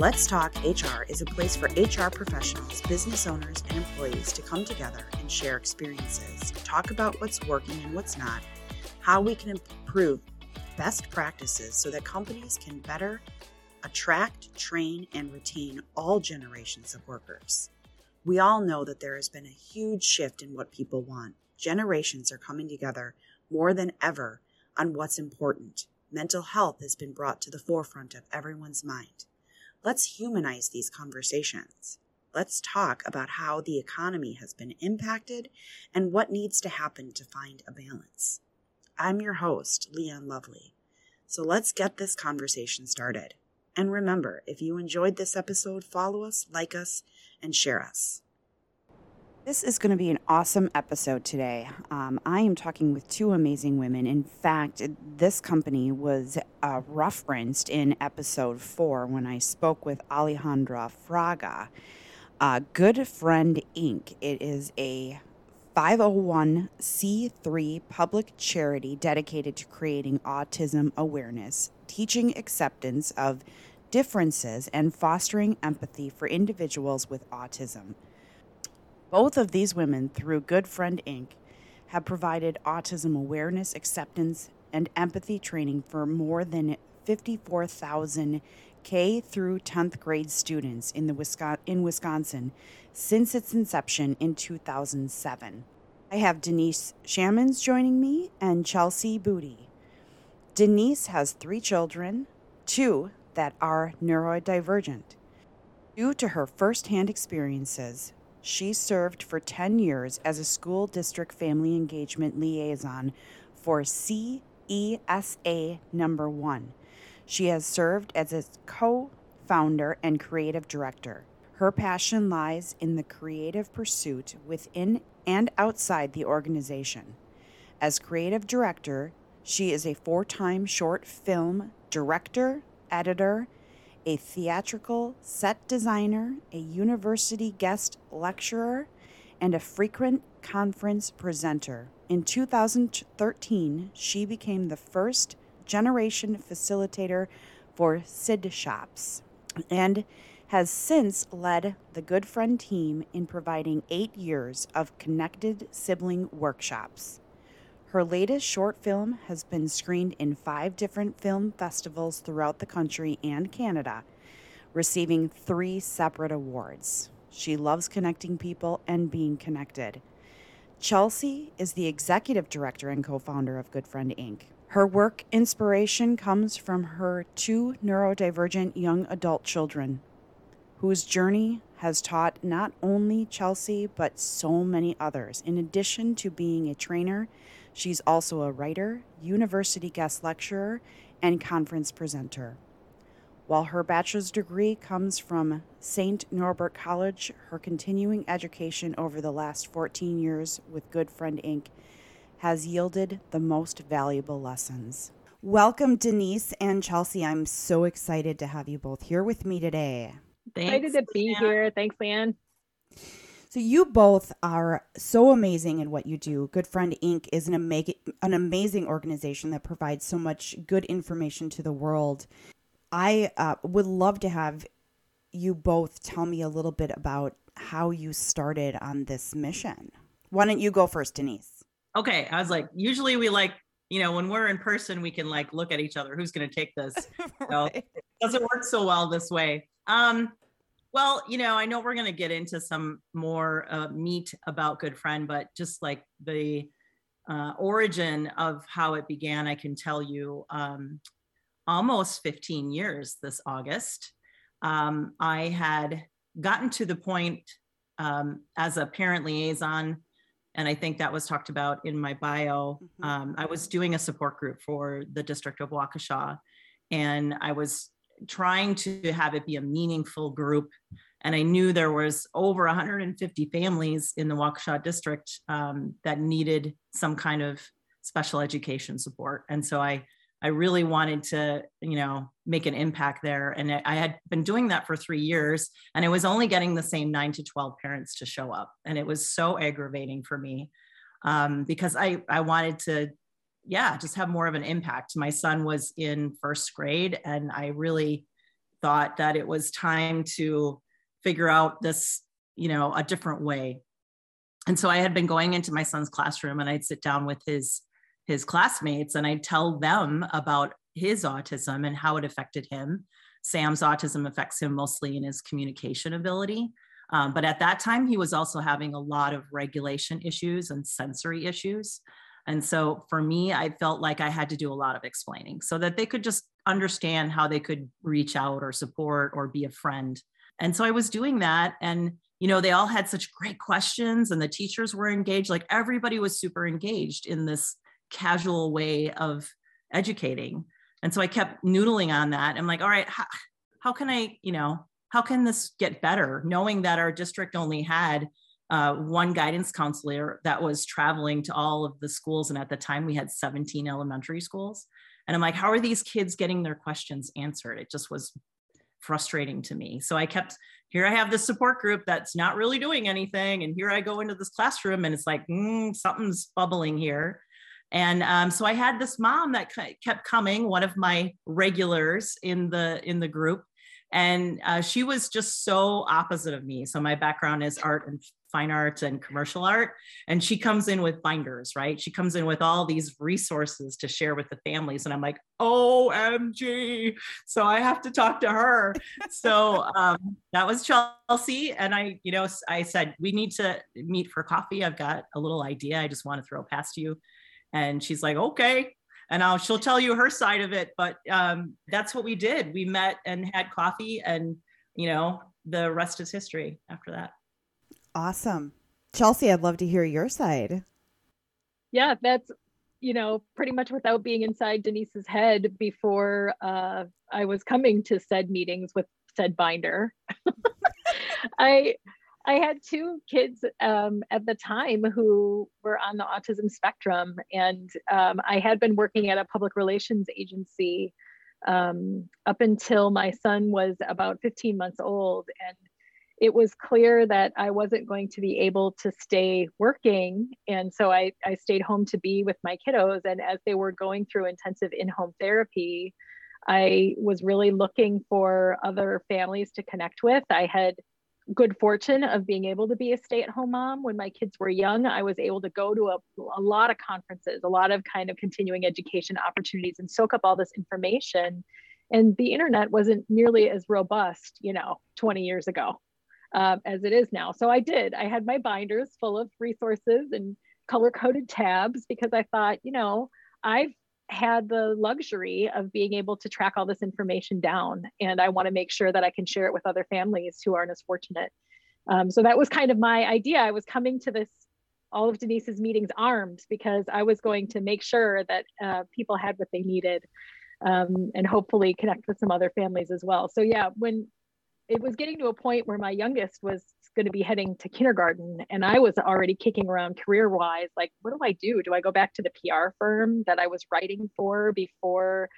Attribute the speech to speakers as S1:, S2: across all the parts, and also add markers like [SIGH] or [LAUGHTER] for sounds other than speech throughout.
S1: Let's Talk HR is a place for HR professionals, business owners, and employees to come together and share experiences, talk about what's working and what's not, how we can improve best practices so that companies can better attract, train, and retain all generations of workers. We all know that there has been a huge shift in what people want. Generations are coming together more than ever on what's important. Mental health has been brought to the forefront of everyone's mind. Let's humanize these conversations. Let's talk about how the economy has been impacted and what needs to happen to find a balance. I'm your host, Leighann Lovely. So let's get this conversation started. And remember, if you enjoyed this episode, follow us, like us, and share us. This is going to be an awesome episode today. Um, I am talking with two amazing women. In fact, this company was uh, referenced in episode four when I spoke with Alejandra Fraga. Uh, Good Friend Inc. It is a 501c3 public charity dedicated to creating autism awareness, teaching acceptance of differences, and fostering empathy for individuals with autism. Both of these women, through Good Friend Inc., have provided autism awareness, acceptance, and empathy training for more than 54,000 K through 10th grade students in, the Wisconsin, in Wisconsin since its inception in 2007. I have Denise Schamems joining me and Chelsea Budde. Denise has three children, two that are neurodivergent. Due to her firsthand experiences, she served for 10 years as a school district family engagement liaison for CESA number 1. She has served as a co founder and creative director. Her passion lies in the creative pursuit within and outside the organization. As creative director, she is a four time short film director, editor, a theatrical set designer, a university guest lecturer, and a frequent conference presenter. In 2013, she became the first generation facilitator for Sibshops and has since led the Good Friend team in providing eight years of connected sibling workshops. Her latest short film has been screened in five different film festivals throughout the country and Canada, receiving three separate awards. She loves connecting people and being connected. Chelsea is the executive director and co founder of Good Friend Inc. Her work inspiration comes from her two neurodivergent young adult children, whose journey has taught not only Chelsea, but so many others. In addition to being a trainer, She's also a writer, university guest lecturer, and conference presenter. While her bachelor's degree comes from St. Norbert College, her continuing education over the last 14 years with Good Friend Inc. has yielded the most valuable lessons. Welcome, Denise and Chelsea. I'm so excited to have you both here with me today.
S2: Thanks, excited to be here. Thanks, Leighann.
S1: So you both are so amazing in what you do. Good Friend Inc. is an, ama- an amazing organization that provides so much good information to the world. I uh, would love to have you both tell me a little bit about how you started on this mission. Why don't you go first, Denise?
S3: Okay, I was like, usually we like, you know, when we're in person, we can like look at each other. Who's going to take this? [LAUGHS] right. So it doesn't work so well this way. Um, well, you know, I know we're going to get into some more uh, meat about Good Friend, but just like the uh, origin of how it began, I can tell you um, almost 15 years this August. Um, I had gotten to the point um, as a parent liaison, and I think that was talked about in my bio. Mm-hmm. Um, I was doing a support group for the District of Waukesha, and I was trying to have it be a meaningful group. And i knew there was over 150 families in the waukesha district um, that needed some kind of special education support. And so i i really wanted to you know make an impact there. And i had been doing that for three years and i was only getting the same 9 to 12 parents to show up. And it was so aggravating for me um, because i i wanted to yeah, just have more of an impact. My son was in first grade, and I really thought that it was time to figure out this, you know, a different way. And so I had been going into my son's classroom and I'd sit down with his his classmates and I'd tell them about his autism and how it affected him. Sam's autism affects him mostly in his communication ability. Um, but at that time, he was also having a lot of regulation issues and sensory issues. And so for me, I felt like I had to do a lot of explaining so that they could just understand how they could reach out or support or be a friend. And so I was doing that. And, you know, they all had such great questions and the teachers were engaged. Like everybody was super engaged in this casual way of educating. And so I kept noodling on that. I'm like, all right, how, how can I, you know, how can this get better? Knowing that our district only had uh, one guidance counselor that was traveling to all of the schools. And at the time, we had 17 elementary schools. And I'm like, how are these kids getting their questions answered? It just was frustrating to me. So I kept, here I have this support group that's not really doing anything. And here I go into this classroom and it's like, mm, something's bubbling here. And um, so I had this mom that kept coming, one of my regulars in the in the group, and uh, she was just so opposite of me. So my background is art and fine arts and commercial art, and she comes in with binders, right? She comes in with all these resources to share with the families, and I'm like, OMG! So I have to talk to her. so um, that was Chelsea, and I, you know, I said we need to meet for coffee. I've got a little idea. I just want to throw past you and she's like, okay. And I'll, she'll tell you her side of it. But um, that's what we did. We met and had coffee, and, you know, the rest is history after that.
S1: Awesome. Chelsea, I'd love to hear your side.
S2: Yeah, that's, you know, pretty much without being inside Denise's head before uh, I was coming to said meetings with said binder. [LAUGHS] I I had two kids um, at the time who were on the autism spectrum, and um, I had been working at a public relations agency um, up until my son was about 15 months old. And it was clear that I wasn't going to be able to stay working. And so I, I stayed home to be with my kiddos. And as they were going through intensive in home therapy, I was really looking for other families to connect with. I had good fortune of being able to be a stay-at-home mom. When my kids were young i was able to go to a, a lot of conferences a lot of kind of continuing education opportunities and soak up all this information. And the internet wasn't nearly as robust you know 20 years ago um, as it is now. So i did. I had my binders full of resources and color coded tabs because i thought you know i've had the luxury of being able to track all this information down. And I want to make sure that I can share it with other families who aren't as fortunate. Um, so that was kind of my idea. I was coming to this, all of Denise's meetings armed because I was going to make sure that uh, people had what they needed um, and hopefully connect with some other families as well. So yeah, when it was getting to a point where my youngest was going to be heading to kindergarten and i was already kicking around career wise like what do i do? Do i go back to the pr firm that i was writing for before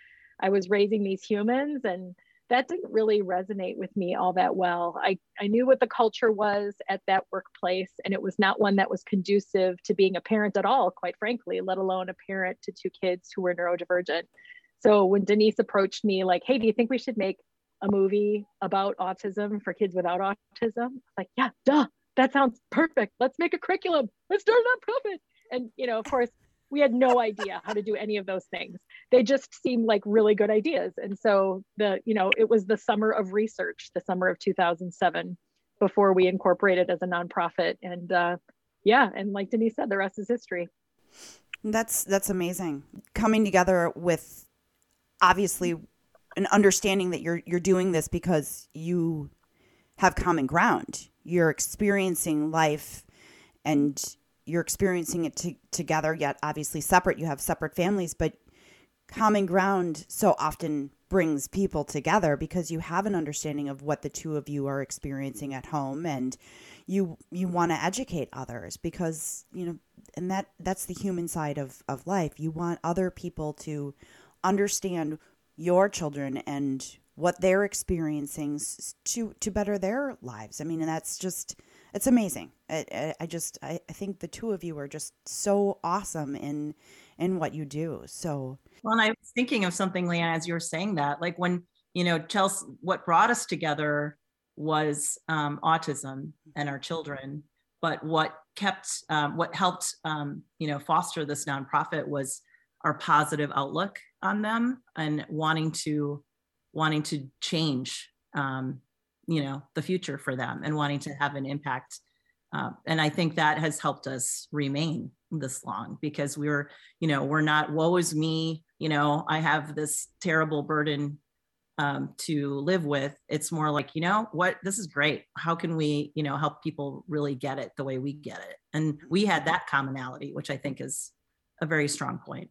S2: i was raising these humans? And that didn't really resonate with me all that well. I, I knew what the culture was at that workplace and it was not one that was conducive to being a parent at all quite frankly let alone a parent to two kids who were neurodivergent. So when denise approached me like hey do you think we should make a movie about autism for kids without autism. Like, yeah, duh, that sounds perfect. Let's make a curriculum. Let's start a nonprofit. And you know, of course, we had no idea how to do any of those things. They just seemed like really good ideas. And so the, you know, it was the summer of research, the summer of 2007, before we incorporated as a nonprofit. And uh, yeah, and like Denise said, the rest is history.
S1: That's that's amazing. Coming together with obviously an understanding that you're you're doing this because you have common ground. You're experiencing life and you're experiencing it to, together yet obviously separate you have separate families but common ground so often brings people together because you have an understanding of what the two of you are experiencing at home and you you want to educate others because you know and that that's the human side of of life you want other people to understand your children and what they're experiencing to to better their lives. I mean, and that's just it's amazing. I, I just I, I think the two of you are just so awesome in in what you do. So
S3: well, and I was thinking of something, Leighann, as you were saying that, like when you know, Chelsea, what brought us together was um, autism and our children. But what kept, um, what helped, um, you know, foster this nonprofit was our positive outlook on them and wanting to, wanting to change, um, you know, the future for them and wanting to have an impact. Uh, and I think that has helped us remain this long because we're, you know, we're not woe is me. You know, I have this terrible burden um, to live with. It's more like, you know, what this is great. How can we, you know, help people really get it the way we get it? And we had that commonality, which I think is a very strong point.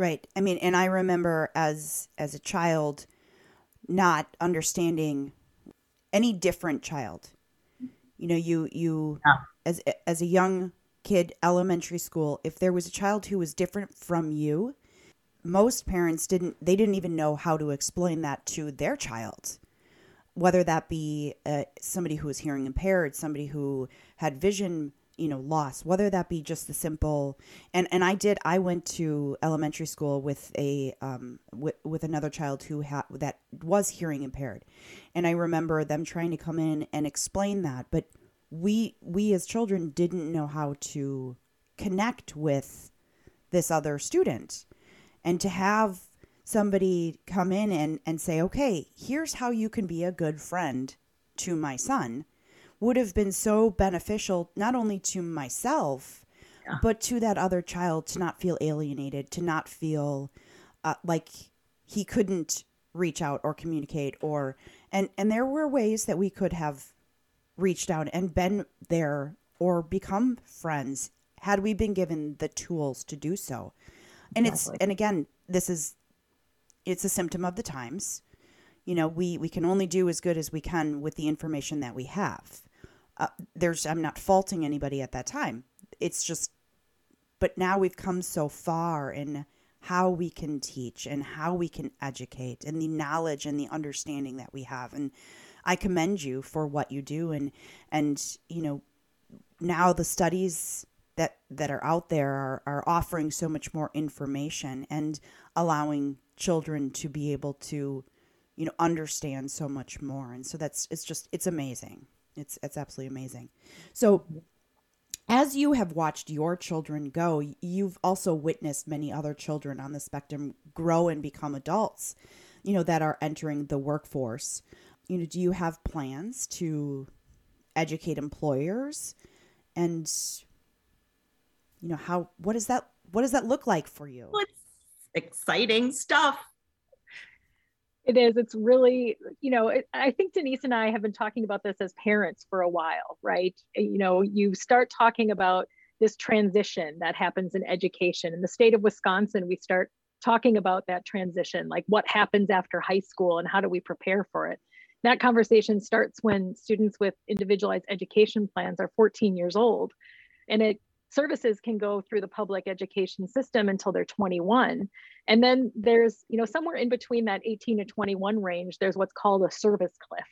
S1: Right. I mean, and I remember as as a child not understanding any different child. You know, you you yeah. as as a young kid, elementary school, if there was a child who was different from you, most parents didn't they didn't even know how to explain that to their child whether that be uh, somebody who was hearing impaired somebody who had vision you know loss whether that be just the simple and and i did i went to elementary school with a um with, with another child who had that was hearing impaired. And i remember them trying to come in and explain that but we we as children didn't know how to connect with this other student. And to have somebody come in and, and say, okay, here's how you can be a good friend to my son would have been so beneficial, not only to myself, yeah. but to that other child to not feel alienated, to not feel uh, like he couldn't reach out or communicate or and and there were ways that we could have reached out and been there or become friends had we been given the tools to do so and exactly. it's and again this is it's a symptom of the times you know we we can only do as good as we can with the information that we have uh, there's i'm not faulting anybody at that time. It's just but now we've come so far in how we can teach and how we can educate and the knowledge and the understanding that we have. And i commend you for what you do. And and you know now the studies that that are out there are, are offering so much more information and allowing children to be able to you know understand so much more. And so that's it's just it's amazing it's it's absolutely amazing. So as you have watched your children go you've also witnessed many other children on the spectrum grow and become adults you know that are entering the workforce. You know do you have plans to educate employers? And you know how what does that what does that look like for you?
S3: Well, it's exciting stuff
S2: it is it's really you know i think denise and i have been talking about this as parents for a while right? Eh, you know you start talking about this transition that happens in education. In the state of wisconsin we start talking about that transition like what happens after high school and how do we prepare for it? That conversation starts when students with individualized education plans are 14 years old and it services can go through the public education system until they're 21 and then there's you know somewhere in between that 18 to 21 range there's what's called a service cliff.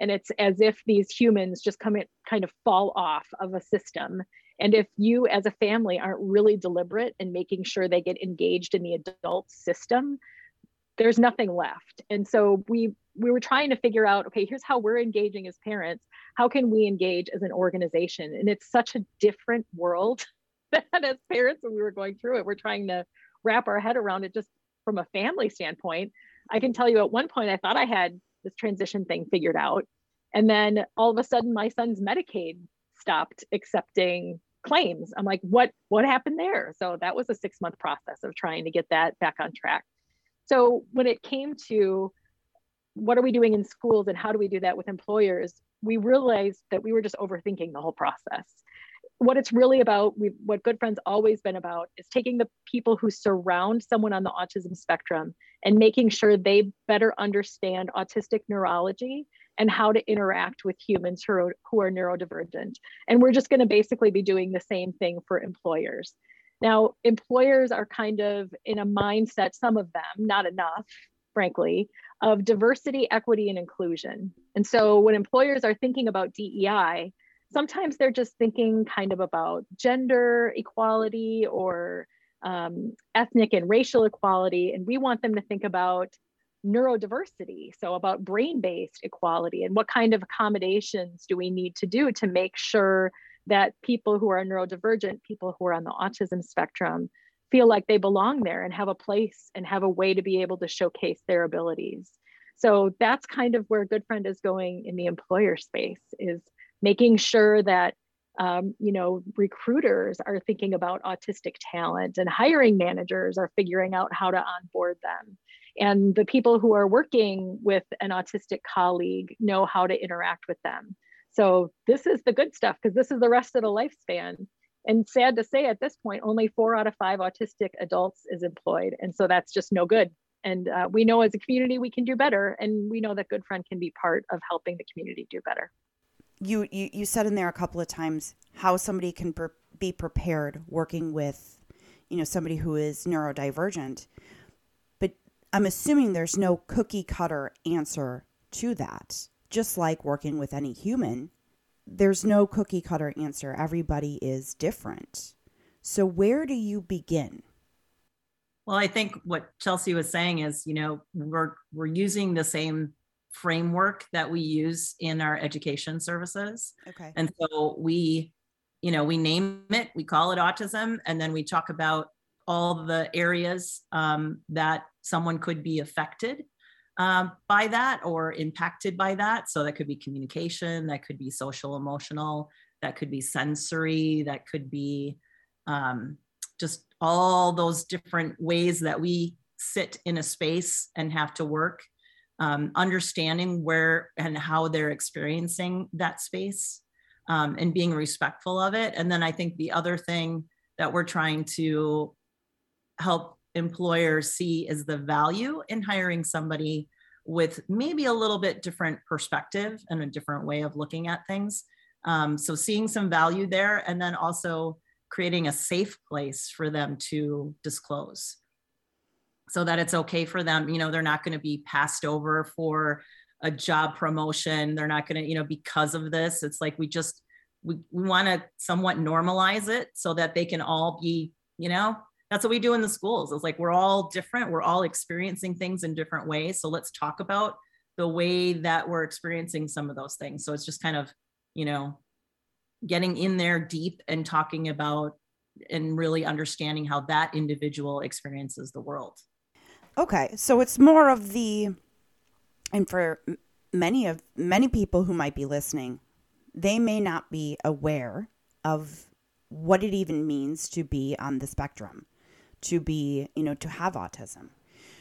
S2: And it's as if these humans just come in kind of fall off of a system. And if you as a family aren't really deliberate in making sure they get engaged in the adult system there's nothing left. And so we we were trying to figure out okay here's how we're engaging as parents. How can we engage as an organization? And it's such a different world [LAUGHS] that as parents when we were going through it. We're trying to wrap our head around it just from a family standpoint. I can tell you at one point i thought i had this transition thing figured out. And then all of a sudden my son's medicaid stopped accepting claims. I'm like what what happened there? So that was a six month process of trying to get that back on track. So when it came to what are we doing in schools and how do we do that with employers, we realized that we were just overthinking the whole process. What it's really about, what Good Friends always been about, is taking the people who surround someone on the autism spectrum and making sure they better understand autistic neurology and how to interact with humans who are, who are neurodivergent. And we're just going to basically be doing the same thing for employers. Now, employers are kind of in a mindset, some of them, not enough, frankly, of diversity, equity, and inclusion. And so when employers are thinking about DEI, sometimes they're just thinking kind of about gender equality or um, ethnic and racial equality. And we want them to think about neurodiversity, so about brain based equality, and what kind of accommodations do we need to do to make sure that people who are neurodivergent, people who are on the autism spectrum, feel like they belong there and have a place and have a way to be able to showcase their abilities. So that's kind of where Good Friend is going in the employer space is making sure that um, you know recruiters are thinking about autistic talent and hiring managers are figuring out how to onboard them. And the people who are working with an autistic colleague know how to interact with them. So this is the good stuff because this is the rest of the lifespan and sad to say at this point only four out of five autistic adults is employed. And so that's just no good. And uh, we know as a community we can do better. And we know that good friend can be part of helping the community do better.
S1: You you, you said in there a couple of times how somebody can per- be prepared working with you know somebody who is neurodivergent. But i'm assuming there's no cookie cutter answer to that just like working with any human there's no cookie cutter answer everybody is different so where do you begin
S3: well i think what chelsea was saying is you know we're we're using the same framework that we use in our education services.
S1: Okay.
S3: And so we, you know, we name it, we call it autism, and then we talk about all the areas um, that someone could be affected um, by that or impacted by that. So that could be communication, that could be social emotional, that could be sensory, that could be um, just all those different ways that we sit in a space and have to work um, understanding where and how they're experiencing that space um, and being respectful of it. And then I think the other thing that we're trying to help employers see is the value in hiring somebody with maybe a little bit different perspective and a different way of looking at things. Um, so seeing some value there and then also creating a safe place for them to disclose so that it's okay for them. You know, they're not going to be passed over for a job promotion. They're not going to, you know, because of this. It's like we just we, we want to somewhat normalize it so that they can all be, you know, that's what we do in the schools. It's like we're all different. We're all experiencing things in different ways. So let's talk about the way that we're experiencing some of those things. So it's just kind of, you know, getting in there deep and talking about and really understanding how that individual experiences the world.
S1: Okay, so it's more of the, and for many of many people who might be listening, they may not be aware of what it even means to be on the spectrum, to be, you know, to have autism.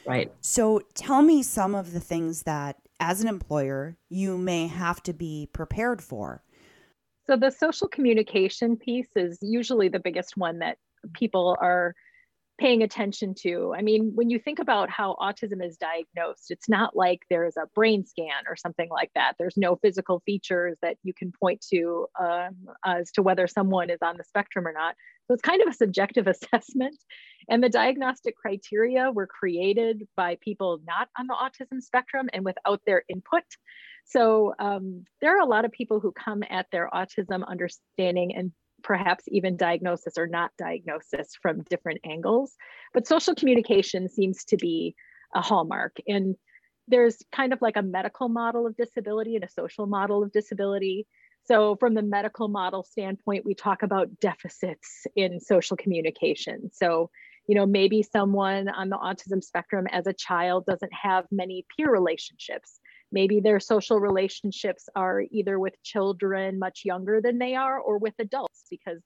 S3: Right.
S1: So tell me some of the things that, as an employer, you may have to be prepared for.
S2: So the social communication piece is usually the biggest one that people are paying attention to. I mean, when you think about how autism is diagnosed, it's not like there's a brain scan or something like that. There's no physical features that you can point to um, as to whether someone is on the spectrum or not. So it's kind of a subjective [LAUGHS] assessment. And the diagnostic criteria were created by people not on the autism spectrum and without their input. So um, there are a lot of people who come at their autism understanding and perhaps even diagnosis or not diagnosis from different angles. But social communication seems to be a hallmark. And there's kind of like a medical model of disability and a social model of disability. So, from the medical model standpoint, we talk about deficits in social communication. So, you know, maybe someone on the autism spectrum as a child doesn't have many peer relationships maybe their social relationships are either with children much younger than they are or with adults because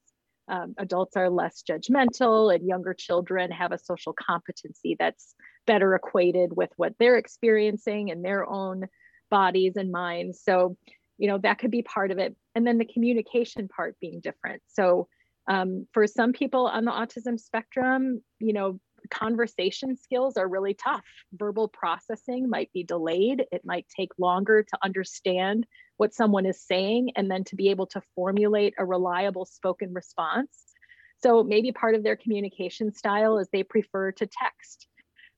S2: um, adults are less judgmental and younger children have a social competency that's better equated with what they're experiencing in their own bodies and minds. So you know that could be part of it. And then the communication part being different. So um, for some people on the autism spectrum you know conversation skills are really tough. Verbal processing might be delayed. It might take longer to understand what someone is saying and then to be able to formulate a reliable spoken response. So maybe part of their communication style is they prefer to text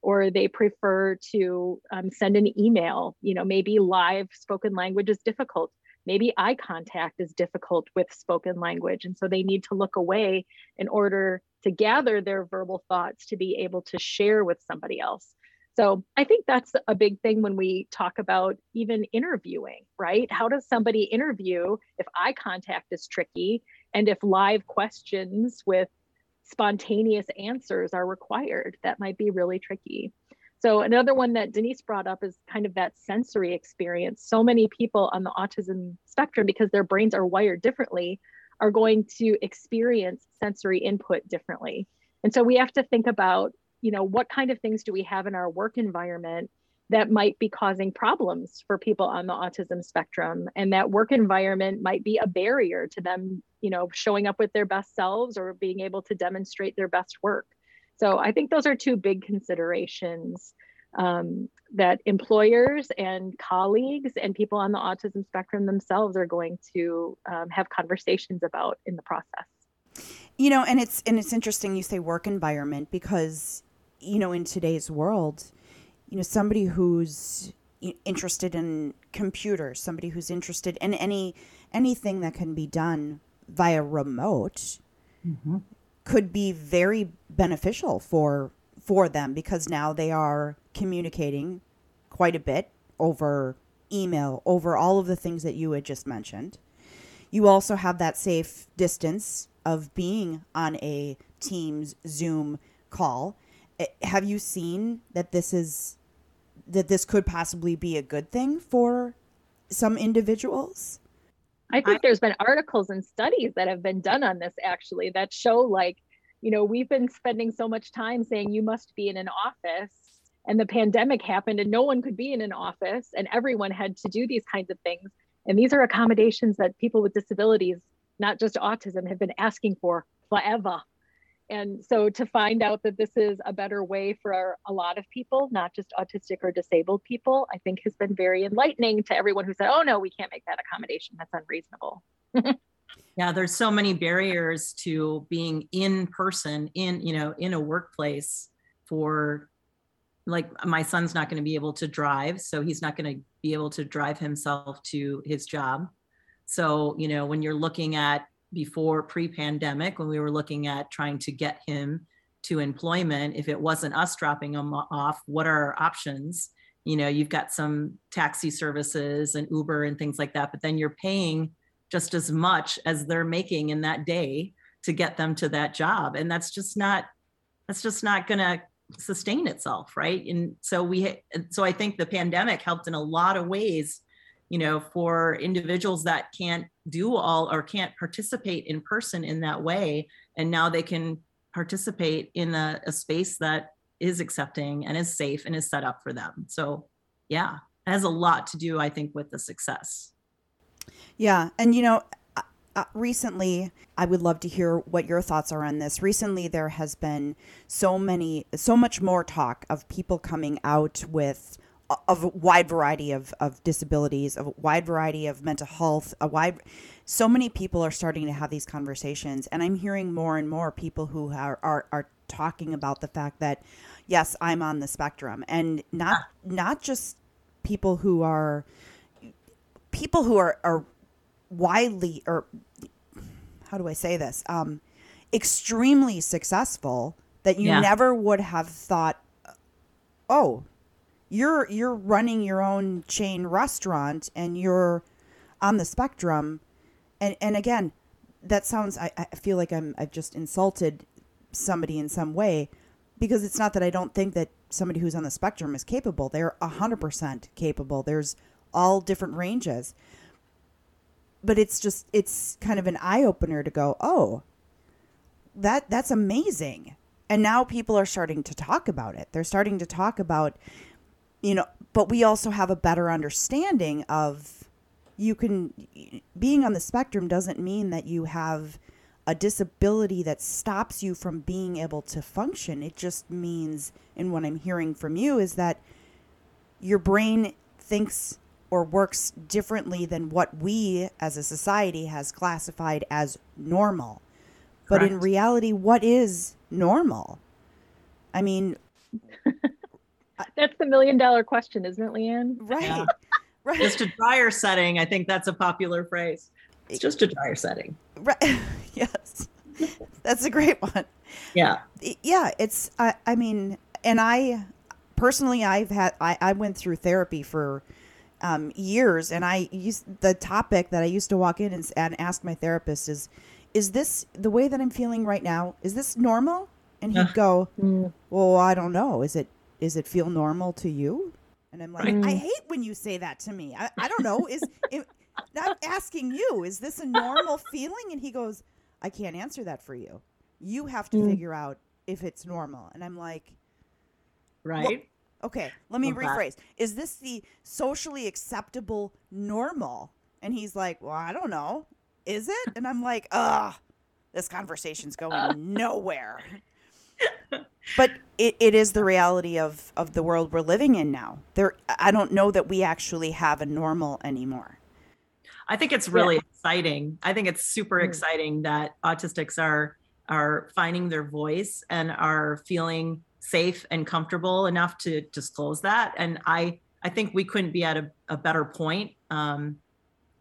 S2: or they prefer to um, send an email. You know, maybe live spoken language is difficult maybe eye contact is difficult with spoken language. And so they need to look away in order to gather their verbal thoughts to be able to share with somebody else. So I think that's a big thing when we talk about even interviewing, right? How does somebody interview if eye contact is tricky and if live questions with spontaneous answers are required? That might be really tricky. So another one that Denise brought up is kind of that sensory experience. So many people on the autism spectrum, because their brains are wired differently, are going to experience sensory input differently. And so we have to think about you know what kind of things do we have in our work environment that might be causing problems for people on the autism spectrum and that work environment might be a barrier to them you know showing up with their best selves or being able to demonstrate their best work so i think those are two big considerations um, that employers and colleagues and people on the autism spectrum themselves are going to um, have conversations about in the process
S1: you know and it's and it's interesting you say work environment because you know, in today's world, you know, somebody who's interested in computers, somebody who's interested in any anything that can be done via remote mm-hmm. Could be very beneficial for for them because now they are communicating quite a bit over email, over all of the things that you had just mentioned. You also have that safe distance of being on a Teams Zoom call Eh, have you seen that this is that this could possibly be a good thing for some individuals?
S2: I think I, there's been articles and studies that have been done on this actually that show like, you know, we've been spending so much time saying you must be in an office and the pandemic happened and no one could be in an office and everyone had to do these kinds of things. And these are accommodations that people with disabilities, not just autism, have been asking for forever and so to find out that this is a better way for a lot of people, not just autistic or disabled people, I think has been very enlightening to everyone who said, oh no, we can't make that accommodation. That's unreasonable. [LAUGHS]
S3: yeah, there's so many barriers to being in person in, you know, in a workplace for like my son's not going to be able to drive, so he's not going to be able to drive himself to his job. So, you know, when you're looking at before pre-pandemic when we were looking at trying to get him to employment if it wasn't us dropping him off what are our options? You know you've got some taxi services and uber and things like that but then you're paying just as much as they're making in that day to get them to that job and that's just not that's just not going to sustain itself right? And so we so i think the pandemic helped in a lot of ways you know for individuals that can't do all or can't participate in person in that way and now they can participate in a, a space that is accepting and is safe and is set up for them. So yeah it has a lot to do i think with the success.
S1: Yeah and you know uh, recently i would love to hear what your thoughts are on this. Recently there has been so many so much more talk of people coming out with of a wide variety of, of disabilities, of a wide variety of mental health, a wide so many people are starting to have these conversations and I'm hearing more and more people who are, are, are talking about the fact that yes, I'm on the spectrum and not not just people who are people who are, are widely or how do I say this? Um, extremely successful that you yeah. never would have thought oh you're you're running your own chain restaurant and you're on the spectrum. And and again that sounds i, I feel like i'm i've just insulted somebody in some way because it's not that i don't think that somebody who's on the spectrum is capable. They're 100% capable. There's all different ranges. But it's just it's kind of an eye-opener to go oh that that's amazing. And now people are starting to talk about it. They're starting to talk about you know, but we also have a better understanding of you can being on the spectrum doesn't mean that you have a disability that stops you from being able to function. It just means, and what I'm hearing from you is that your brain thinks or works differently than what we as a society has classified as normal. Correct. But in reality, what is normal? I mean, [LAUGHS]
S2: that's the million dollar question, isn't it, Leighann?
S1: Right. Yeah. [LAUGHS]
S3: right. Just a dryer setting. I think that's a popular phrase. It's just a dryer setting.
S1: Right. [LAUGHS] yes. That's a great one.
S3: Yeah.
S1: Yeah. It's, I, I mean, and I, personally, I've had I, I went through therapy for um, years, and I used the topic that I used to walk in and, and ask my therapist is, is this the way that I'm feeling right now? Is this normal? And he'd go, mm. well, I don't know. Is it is it feel normal to you? And I'm like, right. I hate when you say that to me. I, I don't know. Is it, I'm asking you, is this a normal [LAUGHS] feeling? And he goes, I can't answer that for you. You have to mm. figure out if it's normal. And I'm like,
S3: right. Well,
S1: okay, let me rephrase. Is this the socially acceptable normal? And he's like, well, I don't know. Is it? And I'm like, ugh, this conversation's going [LAUGHS] nowhere [LAUGHS] but it, it is the reality of, of the world we're living in now. There, I don't know that we actually have a normal anymore.
S3: I think it's really yeah. exciting. I think it's super mm. exciting that autistics are are finding their voice and are feeling safe and comfortable enough to disclose that. And I I think we couldn't be at a, a better point um,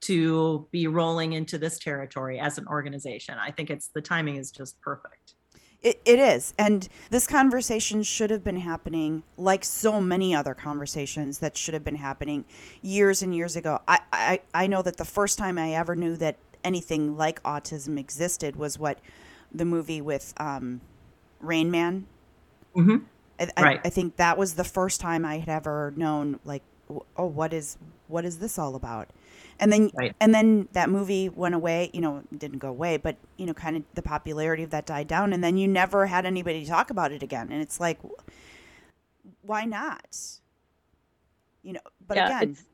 S3: to be rolling into this territory as an organization. I think it's the timing is just perfect.
S1: It, it is. And this conversation should have been happening like so many other conversations that should have been happening years and years ago. I, I, I know that the first time I ever knew that anything like autism existed was what the movie with um, Rain Man.
S3: Mm-hmm.
S1: I, right. I, I think that was the first time I had ever known, like, oh, what is what is this all about? And then right. and then that movie went away you know didn't go away but you know kind of the popularity of that died down and then you never had anybody talk about it again and it's like why not you know but yeah, again
S2: it's,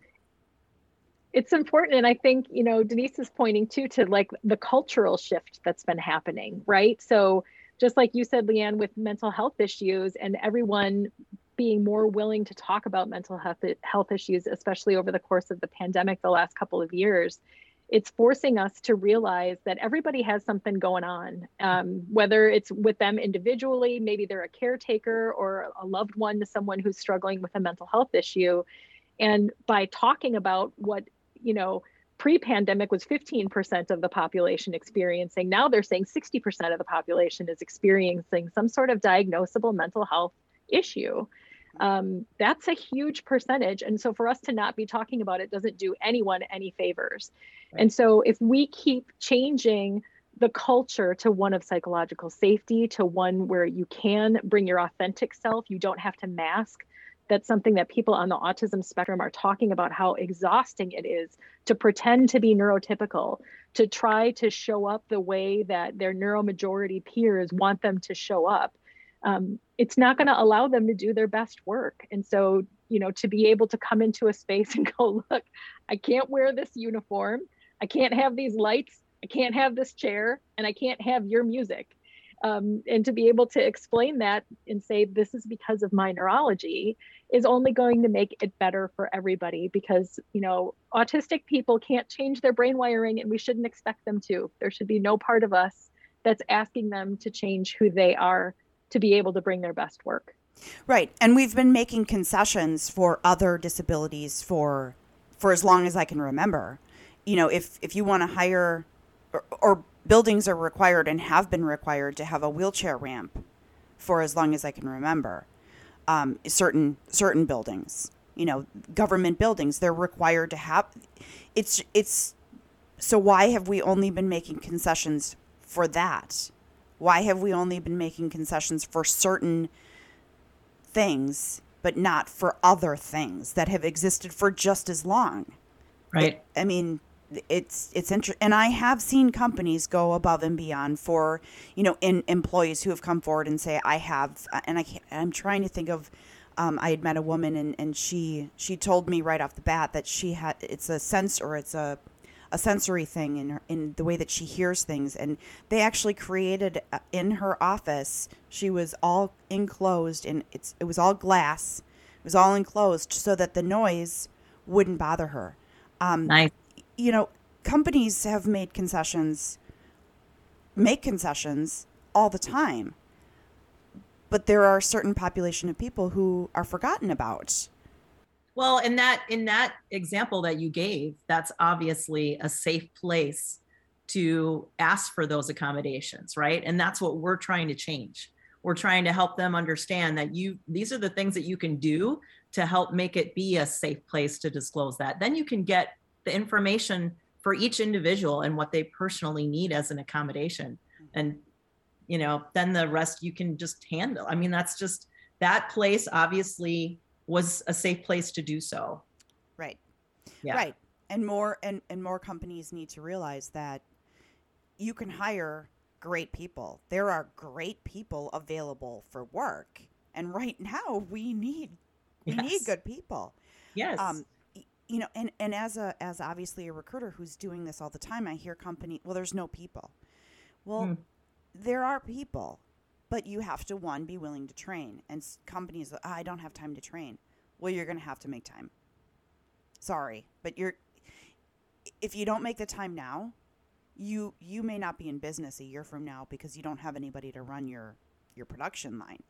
S2: it's important and i think you know denise is pointing too to like the cultural shift that's been happening right so just like you said leighann with mental health issues and everyone being more willing to talk about mental health, health issues, especially over the course of the pandemic the last couple of years, it's forcing us to realize that everybody has something going on, um, whether it's with them individually, maybe they're a caretaker or a loved one to someone who's struggling with a mental health issue. And by talking about what, you know, pre-pandemic was 15% of the population experiencing now they're saying 60% of the population is experiencing some sort of diagnosable mental health issue um, that's a huge percentage. And so for us to not be talking about it doesn't do anyone any favors. Right. And so if we keep changing the culture to one of psychological safety, to one where you can bring your authentic self, you don't have to mask. That's something that people on the autism spectrum are talking about how exhausting it is to pretend to be neurotypical, to try to show up the way that their neuromajority peers want them to show up um, it's not going to allow them to do their best work. And so, you know, to be able to come into a space [LAUGHS] and go, look, I can't wear this uniform. I can't have these lights. I can't have this chair and I can't have your music. Um, and to be able to explain that and say this is because of my neurology is only going to make it better for everybody because you know autistic people can't change their brain wiring and we shouldn't expect them to there should be no part of us that's asking them to change who they are to be able to bring their best work.
S1: Right. And we've been making concessions for other disabilities for for as long as I can remember. You know, if if you want to hire or, or buildings are required and have been required to have a wheelchair ramp for as long as I can remember. Um, certain certain buildings, you know, government buildings, they're required to have. It's it's. So why have we only been making concessions for that? Why have we only been making concessions for certain things, but not for other things that have existed for just as long?
S3: Right.
S1: It, I mean, it's it's interesting and i have seen companies go above and beyond for you know in employees who have come forward and say i have and i can't i'm trying to think of um, i had met a woman and, and she she told me right off the bat that she had it's a sense or it's a a sensory thing in her, in the way that she hears things. And they actually created uh, in her office she was all enclosed and it's it was all glass. It was all enclosed so that the noise wouldn't bother her.
S3: Um, nice.
S1: you know companies have made concessions make concessions all the time. But there are a certain population of people who are forgotten about
S3: well, in that in that example that you gave, that's obviously a safe place to ask for those accommodations, right? And that's what we're trying to change. we're trying to help them understand that you these are the things that you can do to help make it be a safe place to disclose that then you can get the information for each individual and what they personally need as an accommodation and you know then the rest you can just handle i mean that's just that place obviously was a safe place to do so.
S1: Right. Yeah. right. And more and, and more companies need to realize that you can hire great people. There are great people available for work. And right [LAUGHS] now we need we yes. need good people.
S3: Yes. Um
S1: you know and and as a as obviously a recruiter who's doing this all the time i hear company well there's no people. Well mm. there are people but you have to one be willing to train and companies oh, i don't have time to train well you're going to have to make time sorry but you're if you don't make the time now you you may not be in business a year from now because you don't have anybody to run your your production line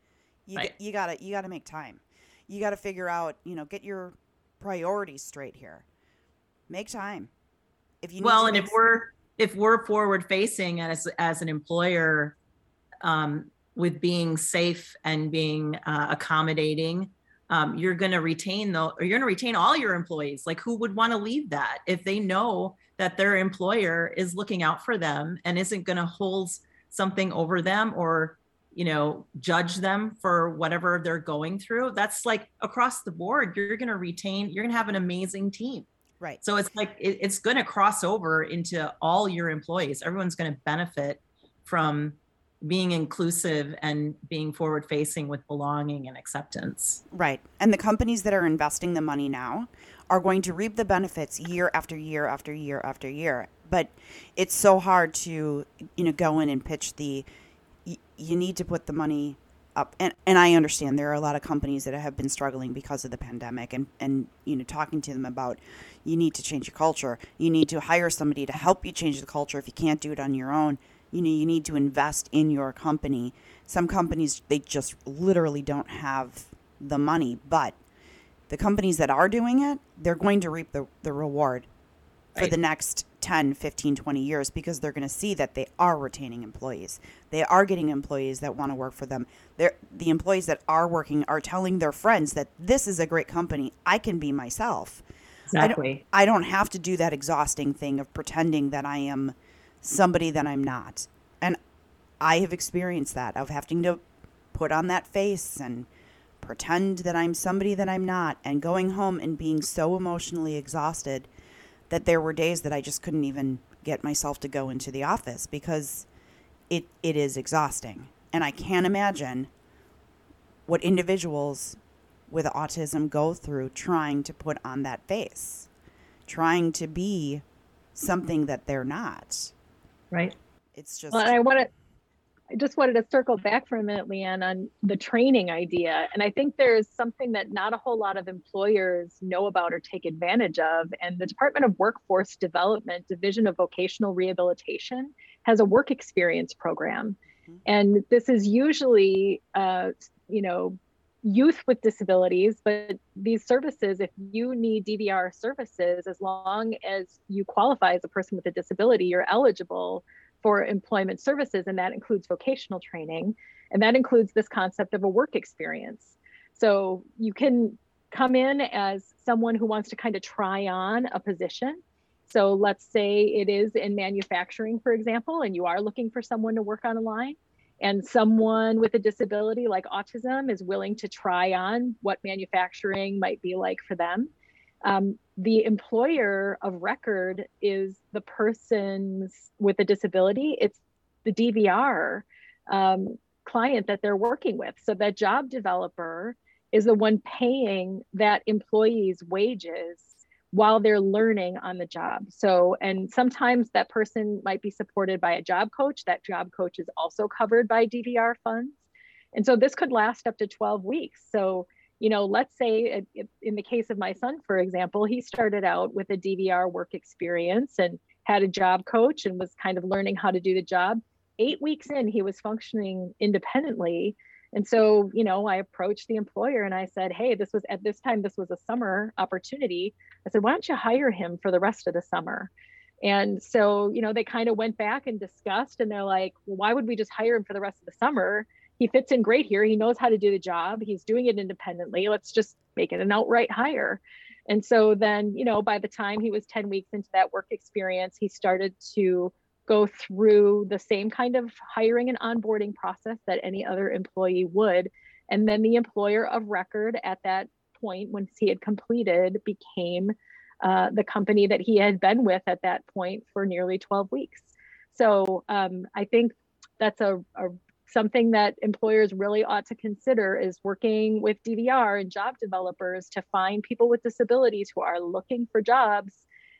S1: you right. you got to you got to make time you got to figure out you know get your priorities straight here. Make time.
S3: If you well, and if we're if we're forward facing as as an employer, um, with being safe and being uh, accommodating, um, you're going to retain the or you're going to retain all your employees. Like who would want to leave that if they know that their employer is looking out for them and isn't going to hold something over them or you know judge them for whatever they're going through? That's like across the board you're going to retain you're going to have an amazing team.
S1: Right.
S3: So it's like it, it's going to cross over into all your employees. Everyone's going to benefit from being inclusive and being forward facing with belonging and acceptance.
S1: Right. And the companies that are investing the money now are going to reap the benefits year after year after year after year. But it's so hard to you know go in and pitch the you need to put the money up. And, and i understand there are a lot of companies that have been struggling because of the pandemic and, and you know talking to them about you need to change your culture. You need to hire somebody to help you change the culture. If you can't do it on your own you know you need to invest in your company some companies they just literally don't have the money but the companies that are doing it they're going to reap the, the reward for right. the next 10, 15, 20 years because they're going to see that they are retaining employees. They are getting employees that want to work for them. They're, the employees that are working are telling their friends that this is a great company. I can be myself.
S3: Exactly.
S1: I don't, I don't have to do that exhausting thing of pretending that I am somebody that I'm not. And I have experienced that of having to put on that face and pretend that I'm somebody that I'm not and going home and being so emotionally exhausted that there were days that I just couldn't even get myself to go into the office because it it is exhausting. And I can't imagine what individuals with autism go through trying to put on that face, trying to be something that they're not.
S3: Right.
S1: It's just
S2: Well, I want to I just wanted to circle back for a minute, Leighann, on the training idea. And I think there's something that not a whole lot of employers know about or take advantage of. And the Department of Workforce Development, Division of Vocational Rehabilitation, has a work experience program. Mm-hmm. And this is usually, uh, you know, youth with disabilities, but these services, if you need DVR services, as long as you qualify as a person with a disability, you're eligible for employment services, and that includes vocational training, and that includes this concept of a work experience. So you can come in as someone who wants to kind of try on a position. So let's say it is in manufacturing, for example, and you are looking for someone to work on a line, and someone with a disability like autism is willing to try on what manufacturing might be like for them. Um, the employer of record is the person with a disability. It's the DVR um, client that they're working with. So that job developer is the one paying that employee's wages while they're learning on the job. So, and sometimes that person might be supported by a job coach. That job coach is also covered by DVR funds. And so this could last up to 12 weeks. So you know, let's say in the case of my son, for example, he started out with a DVR work experience and had a job coach and was kind of learning how to do the job. Eight weeks in, he was functioning independently. And so, you know, I approached the employer and I said, Hey, this was at this time, this was a summer opportunity. I said, Why don't you hire him for the rest of the summer? And so, you know, they kind of went back and discussed, and they're like, well, Why would we just hire him for the rest of the summer? he fits in great here. He knows how to do the job. He's doing it independently. Let's just make it an outright hire. And so then, you know, by the time he was 10 weeks into that work experience, he started to go through the same kind of hiring and onboarding process that any other employee would. And then the employer of record at that point, once he had completed, became uh, the company that he had been with at that point for nearly 12 weeks. So um, I think that's a, a something that employers really ought to consider is working with DVR and job developers to find people with disabilities who are looking for jobs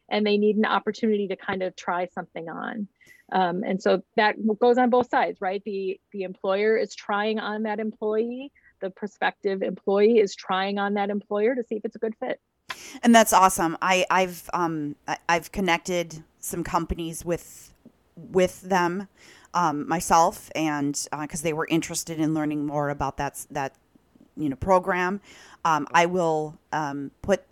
S2: and they need an opportunity to kind of try something on. Um, and so that goes on both sides, right? The the employer is trying on that employee, the prospective employee is trying on that employer to see if it's a good fit.
S1: And that's awesome. I, I've um, I've connected some companies with with them um, myself, and because uh, they were interested in learning more about that that you know program, um, I will um, put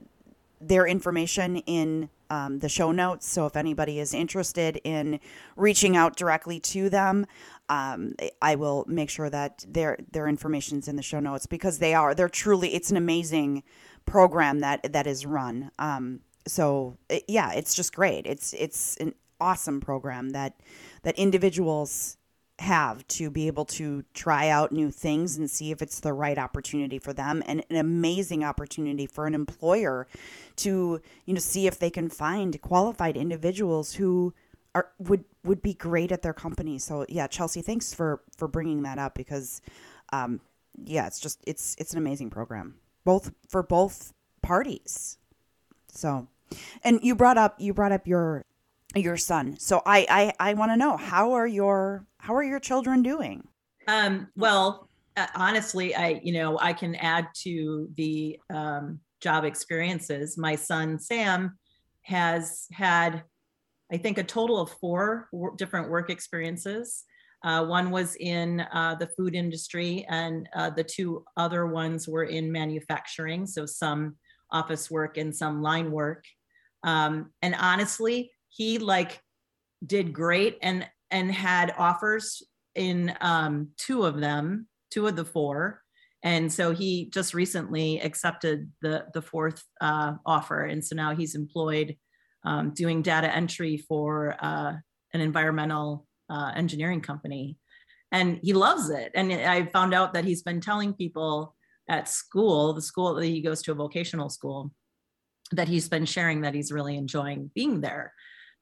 S1: their information in um, the show notes. So if anybody is interested in reaching out directly to them, um, I will make sure that their their information is in the show notes because they are they're truly it's an amazing program that that is run. Um, so it, yeah, it's just great. It's it's an awesome program that that individuals have to be able to try out new things and see if it's the right opportunity for them and an amazing opportunity for an employer to you know see if they can find qualified individuals who are would would be great at their company. So yeah chelsea thanks for for bringing that up because um yeah it's just it's it's an amazing program both for both parties. So and you brought up you brought up your your son. So I I, I want to know how are your how are your children doing?
S3: Um, well, uh, honestly, I you know I can add to the um, job experiences. My son Sam has had, I think, a total of four different work experiences. Uh, one was in uh, the food industry, and uh, the two other ones were in manufacturing. So some office work and some line work. Um, and honestly, he like did great and and had offers in um, two of them, two of the four. And so he just recently accepted the the fourth uh, offer, and so now he's employed um, doing data entry for uh, an environmental uh, engineering company, and he loves it. And I found out that he's been telling people at school, the school that he goes to a vocational school, that he's been sharing that he's really enjoying being there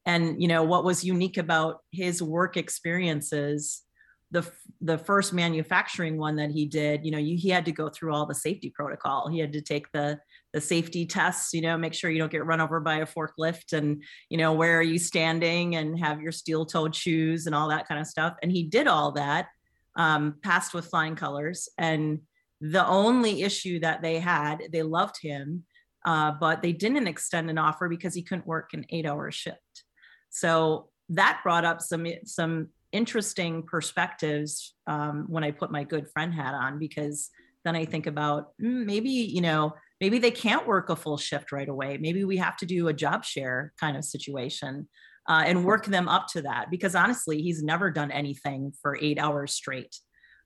S3: and you know what was unique about his work experiences the the first manufacturing one that he did you know you, he had to go through all the safety protocol. He had to take the the safety tests you know make sure you don't get run over by a forklift and you know where are you standing and have your steel toed shoes and all that kind of stuff. And he did all that um, passed with flying colors. And the only issue that they had they loved him uh, but they didn't extend an offer because he couldn't work an eight hour shift so that brought up some some interesting perspectives um, when I put my good friend hat on because then I think about mm, maybe you know maybe they can't work a full shift right away. Maybe we have to do a job share kind of situation uh, and work them up to that because honestly, he's never done anything for eight hours straight.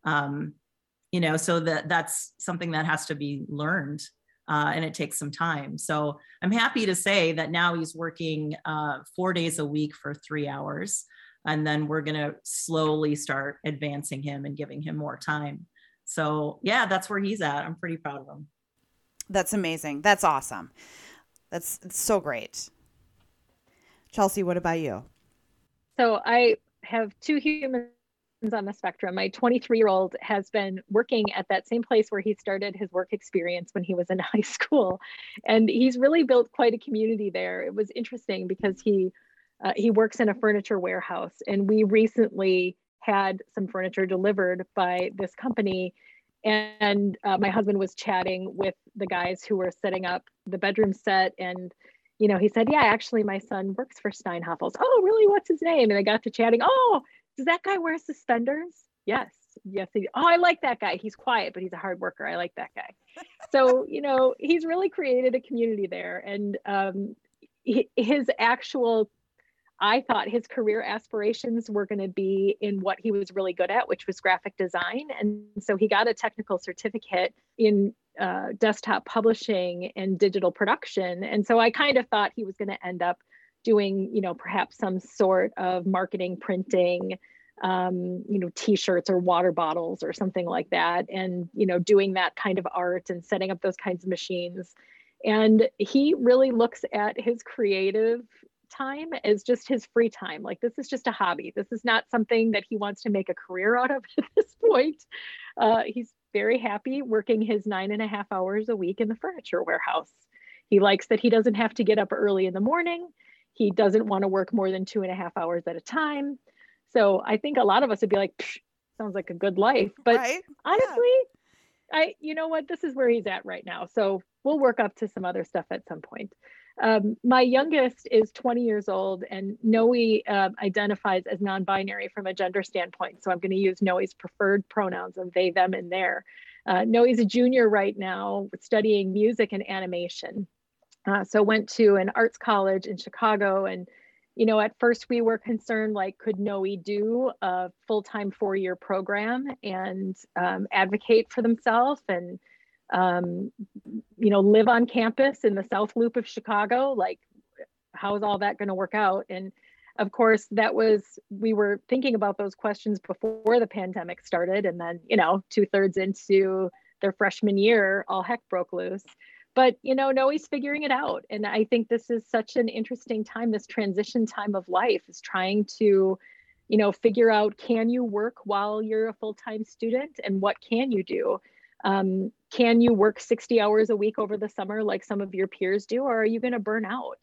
S3: Um, you know, so that that's something that has to be learned uh, and it takes some time. So I'm happy to say that now he's working uh, four days a week for three hours. And then we're going to slowly start advancing him and giving him more time. So, yeah, that's where he's at. I'm pretty proud of him.
S1: That's amazing. That's awesome. That's so great. Chelsea, what about you?
S2: So, I have two human on the spectrum. My 23 year old has been working at that same place where he started his work experience when he was in [LAUGHS] high school. And he's really built quite a community there. It was interesting because he uh, he works in a furniture warehouse and we recently had some furniture delivered by this company and uh, my husband was chatting with the guys who were setting up the bedroom set and you know he said yeah actually my son works for Steinhafels oh really what's his name and they got to chatting oh does that guy wear suspenders? Yes. Yes. He, oh, I like that guy. He's quiet, but he's a hard worker. I like that guy. so, [LAUGHS] you know, he's really created a community there. And um, his actual I thought his career aspirations were going to be in what he was really good at, which was graphic design. And so he got a technical certificate in uh, desktop publishing and digital production. And so I kind of thought he was going to end up doing, you know, perhaps some sort of marketing, printing, um, you know, t-shirts or water bottles or something like that. And, you know, doing that kind of art and setting up those kinds of machines. And he really looks at his creative time as just his free time. Like this is just a hobby. This is not something that he wants to make a career out of [LAUGHS] at this point. Uh, he's very happy working his nine and a half hours a week in the furniture warehouse. He likes that he doesn't have to get up early in the morning. He doesn't want to work more than two and a half hours at a time. So I think a lot of us would be like, sounds like a good life. But right? honestly, yeah. I, you know what, this is where he's at right now. So we'll work up to some other stuff at some point. Um, my youngest is 20 years old, and Noe uh, identifies as non binary from a gender standpoint. So I'm going to use Noe's preferred pronouns of they, them, and their. Uh, Noe's a junior right now studying music and animation. Uh, so went to an arts college in Chicago and you know, at first we were concerned like, could Noe do a full-time four-year program and um, advocate for themselves and um, you know, live on campus in the South Loop of Chicago. Like, how is all that going to work out? And of course, that was, we were thinking about those questions before the pandemic started. And then, you know, two thirds into their freshman year, all heck broke loose. But, you know, Noe's figuring it out. And I think this is such an interesting time, this transition time of life is trying to, you know, figure out can you work while you're a full time student and what can you do? Um, can you work 60 hours a week over the summer like some of your peers do, or are you going to burn out?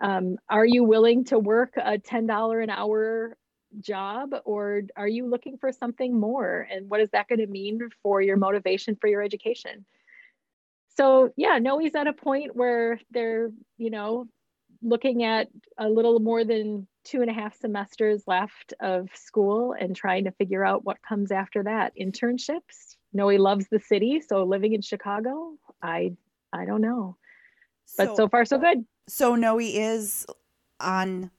S2: Um, are you willing to work a $10 an hour job, or are you looking for something more? And what is that going to mean for your motivation for your education? So, yeah, Noe's at a point where they're, you know, looking at a little more than two and a half semesters left of school and trying to figure out what comes after that. Internships Noe loves the city so living in chicago i i don't know. But so, so far so good.
S1: So noe is on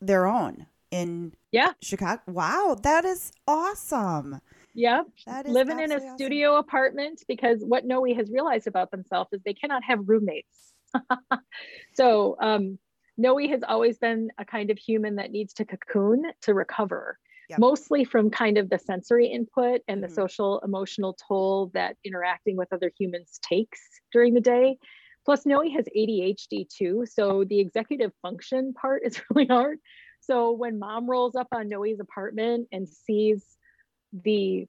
S1: their own in
S2: yeah.
S1: Chicago. Wow that is awesome
S2: yeah living in a awesome. studio apartment because what noe has realized about themselves is they cannot have roommates [LAUGHS] so um noe has always been a kind of human that needs to cocoon to recover yep. mostly from kind of the sensory input and the mm-hmm. social emotional toll that interacting with other humans takes during the day. Plus, Noe has ADHD too. So the executive function part is [LAUGHS] really hard. So when mom rolls up on Noe's apartment and sees the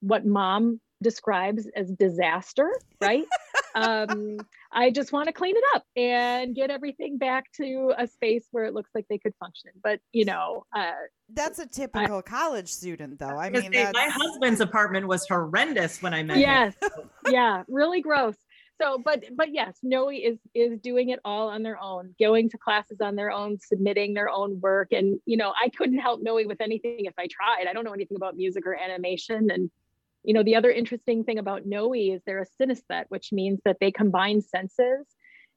S2: what mom describes as disaster, right? [LAUGHS] um, I just want to clean it up and get everything back to a space where it looks like they could function. But you know, uh,
S1: that's a typical I, college student, though. I mean,
S3: my husband's apartment was horrendous when I met
S2: yes, him. Yes, yeah, really gross. So, but but yes, Noe is is doing it all on their own, going to classes on their own, submitting their own work, and you know, I couldn't help Noe with anything if I tried. I don't know anything about music or animation, and you know, the other interesting thing about Noe is they're a synesthete, which means that they combine senses.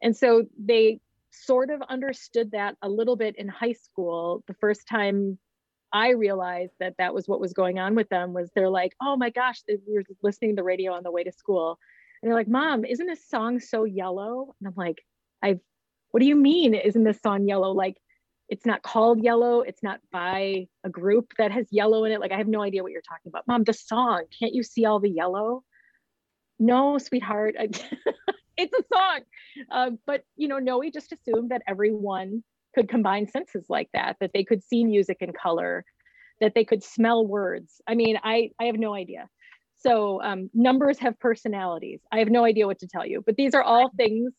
S2: And so they sort of understood that a little bit in high school. The first time I realized that that was what was going on with them was they're like, oh my gosh, we were listening to the radio on the way to school. And they're like, Mom, isn't this song so yellow? And I'm like, I've, what do you mean, isn't this song yellow? Like, it's not called yellow. It's not by a group that has yellow in it. Like i have no idea what you're talking about. Mom the song can't you see all the yellow? No sweetheart. [LAUGHS] It's a song. Uh, but you know noe just assumed that everyone could combine senses like that that they could see music and color that they could smell words. I mean i i have no idea so um, numbers have personalities i have no idea what to tell you but these are all things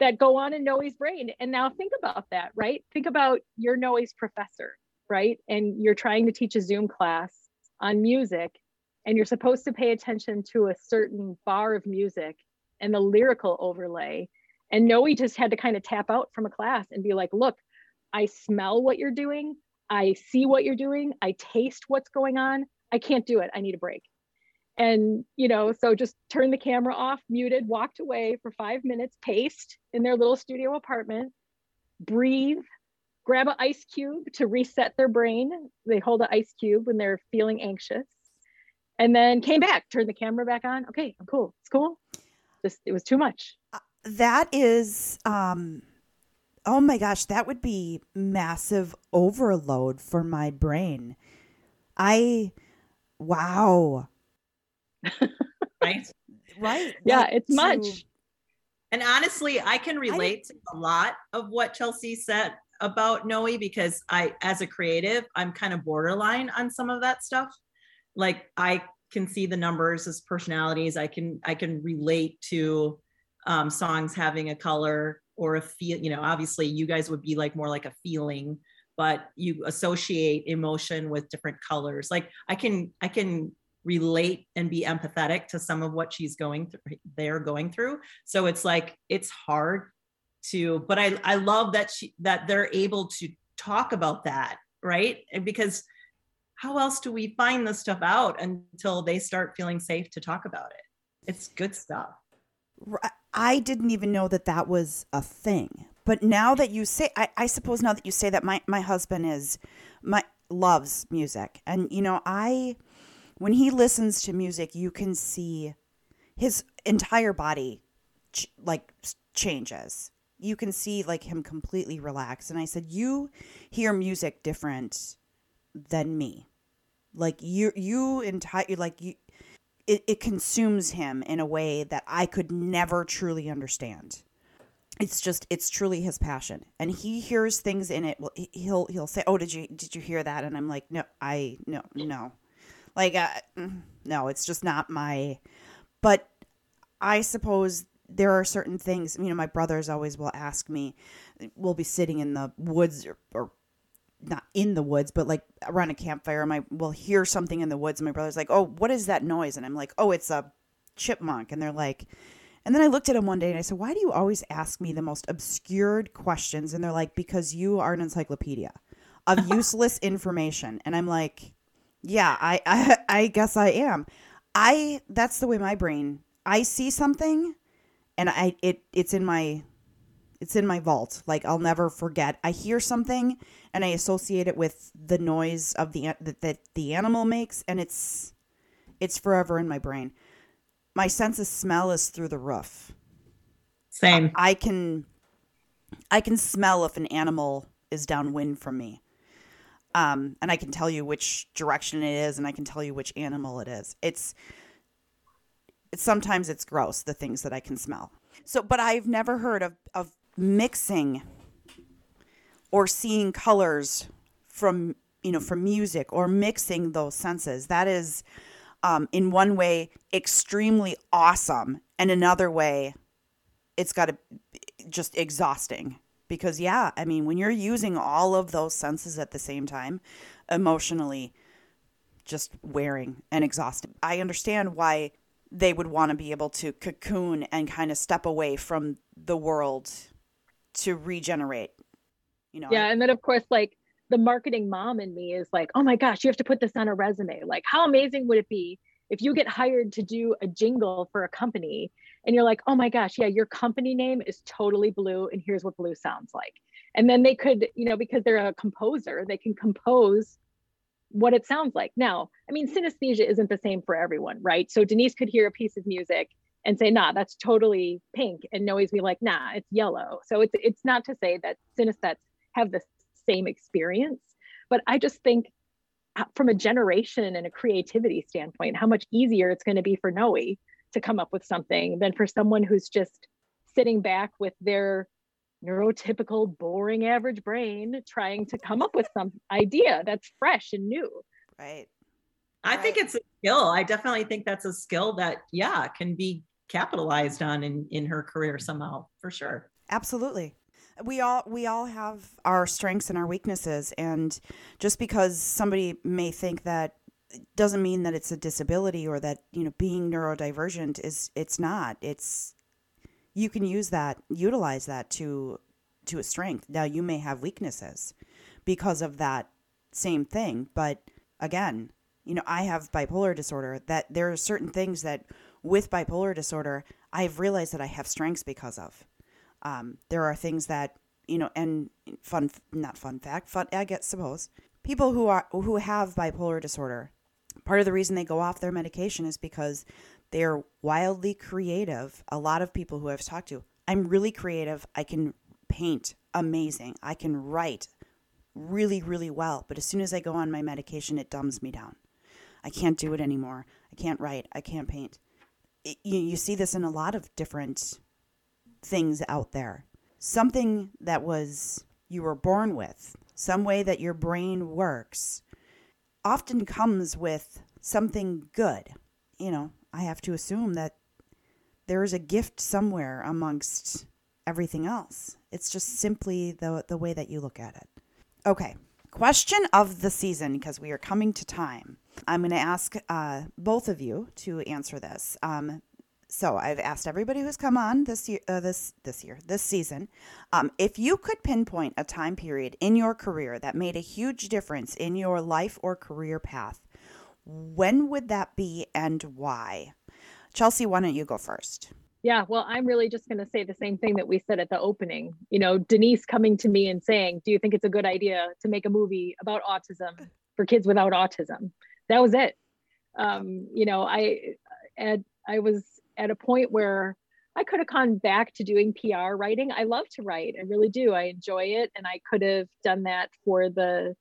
S2: that go on in Noe's brain. And now think about that, right? Think about your Noe's professor, right? And you're trying to teach a Zoom class on music, and you're supposed to pay attention to a certain bar of music and the lyrical overlay. And Noe just had to kind of tap out from a class and be like, look, I smell what you're doing. I see what you're doing. I taste what's going on. I can't do it. I need a break and you know so just turned the camera off muted walked away for five minutes paced in their little studio apartment breathe grab an ice cube to reset their brain. They hold an ice cube when they're feeling anxious. And then came back, turned the camera back on. Okay, I'm cool. It's cool. Just it was too much. Uh,
S1: that is um oh my gosh, that would be massive overload for my brain. I wow.
S3: Right?
S1: Right. [LAUGHS]
S2: Yeah, like it's to, much.
S3: And honestly, I can relate I, to a lot of what Chelsea said about Noe because I, as a creative, I'm kind of borderline on some of that stuff. Like I can see the numbers as personalities. I can I can relate to um, songs having a color or a feel. You know, obviously, you guys would be like more like a feeling, but you associate emotion with different colors. Like I can I can relate and be empathetic to some of what she's going through they're going through. So it's like it's hard to but i i love that she that they're able to talk about that right? Because how else do we find this stuff out until they start feeling safe to talk about it? It's good stuff.
S1: I didn't even know that that was a thing. But now that you say i, I suppose now that you say that my, my husband is my loves music. And you know i when he listens to music you can see his entire body ch- like changes. You can see like him completely relaxed. And i said you hear music different than me. Like you you entire like you it, it consumes him in a way that i could never truly understand. It's just it's truly his passion. And he hears things in it well he'll he'll say oh did you did you hear that? And i'm like no i no no like uh, mm, no it's just not my but i suppose there are certain things, you know, my brothers always will ask me, we'll be sitting in the woods or, or not in the woods, but like around a campfire. I will hear something in the woods. And my brother's like, oh, what is that noise? And I'm like, oh, it's a chipmunk. And they're like, and then I looked at him one day and I said, why do you always ask me the most obscured questions? And they're like, because you are an encyclopedia of [LAUGHS] useless information. And I'm like, yeah, I, I, [LAUGHS] I guess I am. I, that's the way my brain, I see something and I it it's in my it's in my vault. Like I'll never forget. I hear something and I associate it with the noise of the that, that the animal makes and it's it's forever in my brain. My sense of smell is through the roof.
S3: Same.
S1: I, I can I can smell if an animal is downwind from me. Um, and I can tell you which direction it is, and I can tell you which animal it is. It's sometimes it's gross the things that I can smell. So, but I've never heard of of mixing or seeing colors from you know from music or mixing those senses. That is, um, in one way, extremely awesome, and another way, it's got to just exhausting because yeah, I mean when you're using all of those senses at the same time, emotionally just wearing and exhausting. I understand why they would want to be able to cocoon and kind of step away from the world to regenerate you know
S2: yeah and then of course like the marketing mom in me is like oh my gosh you have to put this on a resume like how amazing would it be if you get hired to do a jingle for a company and you're like oh my gosh yeah your company name is totally blue and here's what blue sounds like and then they could you know because they're a composer they can compose what it sounds like. Now, I mean, synesthesia isn't the same for everyone, right? So Denise could hear a piece of music and say, nah, that's totally pink. And Noe's be like, nah, it's yellow. So it's it's not to say that synesthetes have the same experience, but I just think uh, from a generation and a creativity standpoint, how much easier it's going to be for Noe to come up with something than for someone who's just sitting back with their neurotypical, boring average brain trying to come up with some idea that's fresh and new.
S1: Right.
S3: I think it's a skill. I definitely think that's a skill that, yeah, can be capitalized on in, in her career somehow, for sure.
S1: Absolutely. We all we all have our strengths and our weaknesses and just because somebody may think that doesn't mean that it's a disability or that, you know, being neurodivergent is it's not. It's you can use that, utilize that to to a strength. Now you may have weaknesses because of that same thing, but again, you know, I have bipolar disorder that there are certain things that with bipolar disorder, I've realized that I have strengths because of. Um, there are things that you know, and fun, not fun fact, fun, I guess, suppose, people who are, who have bipolar disorder, part of the reason they go off their medication is because they're wildly creative. A lot of people who I've talked to, I'm really creative. I can paint amazing. I can write really, really well. But as soon as I go on my medication, it dumbs me down. I can't do it anymore. I can't write. I can't paint. It, you, you see this in a lot of different things out there. Something that was you were born with, some way that your brain works, often comes with something good. You know, I have to assume that there is a gift somewhere amongst everything else. It's just simply the the way that you look at it. Okay, question of the season because we are coming to time. I'm going to ask uh, both of you to answer this. Um, so I've asked everybody who's come on this year, uh, this this year, this season, um, if you could pinpoint a time period in your career that made a huge difference in your life or career path, when would that be and why? Chelsea, why don't you go first?
S2: Yeah, well, I'm really just going to say the same thing that we said at the opening. You know, Denise coming to me and saying, "Do you think it's a good idea to make a movie about autism for kids without autism?" That was it. Um, you know, I at I was at a point where I could have gone back to doing PR writing. I love to write. I really do. I enjoy it. And I could have done that for the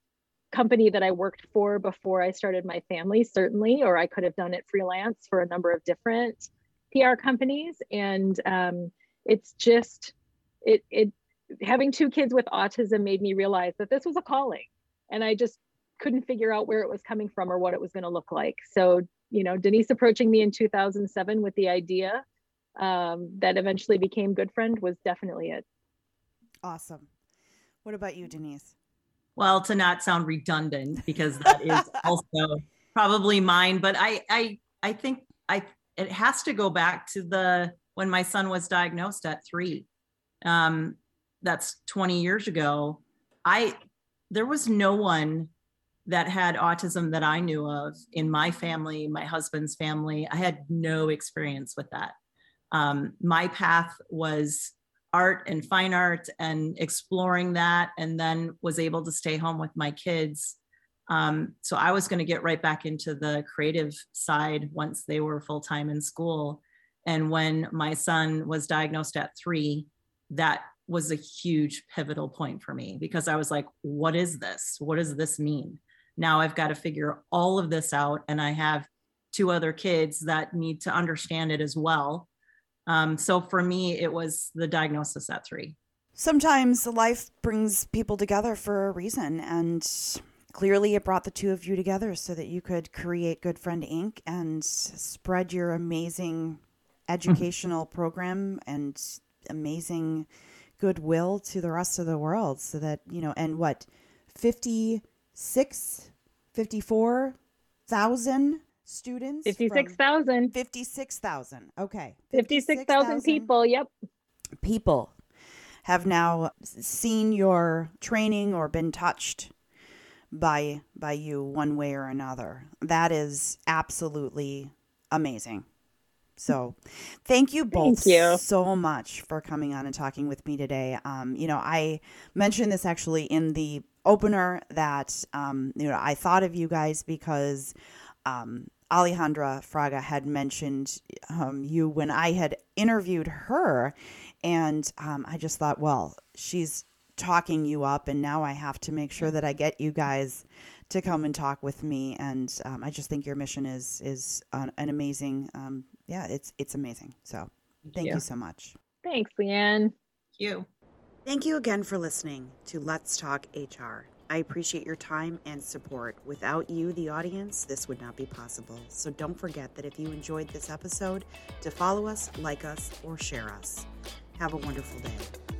S2: company that I worked for before I started my family, certainly, or I could have done it freelance for a number of different PR companies. And um, it's just, it, it, having two kids with autism made me realize that this was a calling. And I just couldn't figure out where it was coming from or what it was going to look like. So you know, Denise approaching me in 2007 with the idea um, that eventually became Good Friend was definitely it.
S1: Awesome. What about you, Denise?
S3: Well, to not sound redundant, because that is [LAUGHS] also probably mine, but I, I, I think I it has to go back to the when my son was diagnosed at three. Um, that's 20 years ago. I there was no one that had autism that I knew of in my family, my husband's family. I had no experience with that. Um, my path was art and fine art and exploring that, and then was able to stay home with my kids. Um, so I was going to get right back into the creative side once they were full time in school. And when my son was diagnosed at three, that was a huge pivotal point for me because I was like, what is this? What does this mean? Now I've got to figure all of this out. And I have two other kids that need to understand it as well. Um, so for me, it was the diagnosis at three.
S1: Sometimes life brings people together for a reason. And clearly, it brought the two of you together so that you could create Good Friend Inc. and spread your amazing educational program and amazing goodwill to the rest of the world so that, you know, and what, 50 six, 54,000 students?
S2: 56,000.
S1: 56,000. Okay.
S2: 56,000 people. Yep.
S1: People have now seen your training or been touched by by you one way or another. That is absolutely amazing. So, thank you both
S2: thank you.
S1: so much for coming on and talking with me today. Um, you know, I mentioned this actually in the opener that um, you know I thought of you guys because um, Alejandra Fraga had mentioned um, you when I had interviewed her, and um, I just thought, well, she's talking you up, and now I have to make sure that I get you guys to come and talk with me. And um, I just think your mission is is an, an amazing, um, yeah, it's it's amazing. So thank you. you so much.
S2: Thanks, Leighann. Thank
S3: you.
S1: Thank you again for listening to Let's Talk HR. I appreciate your time and support. Without you, the audience, this would not be possible. So don't forget that if you enjoyed this episode, to follow us, like us, or share us. Have a wonderful day.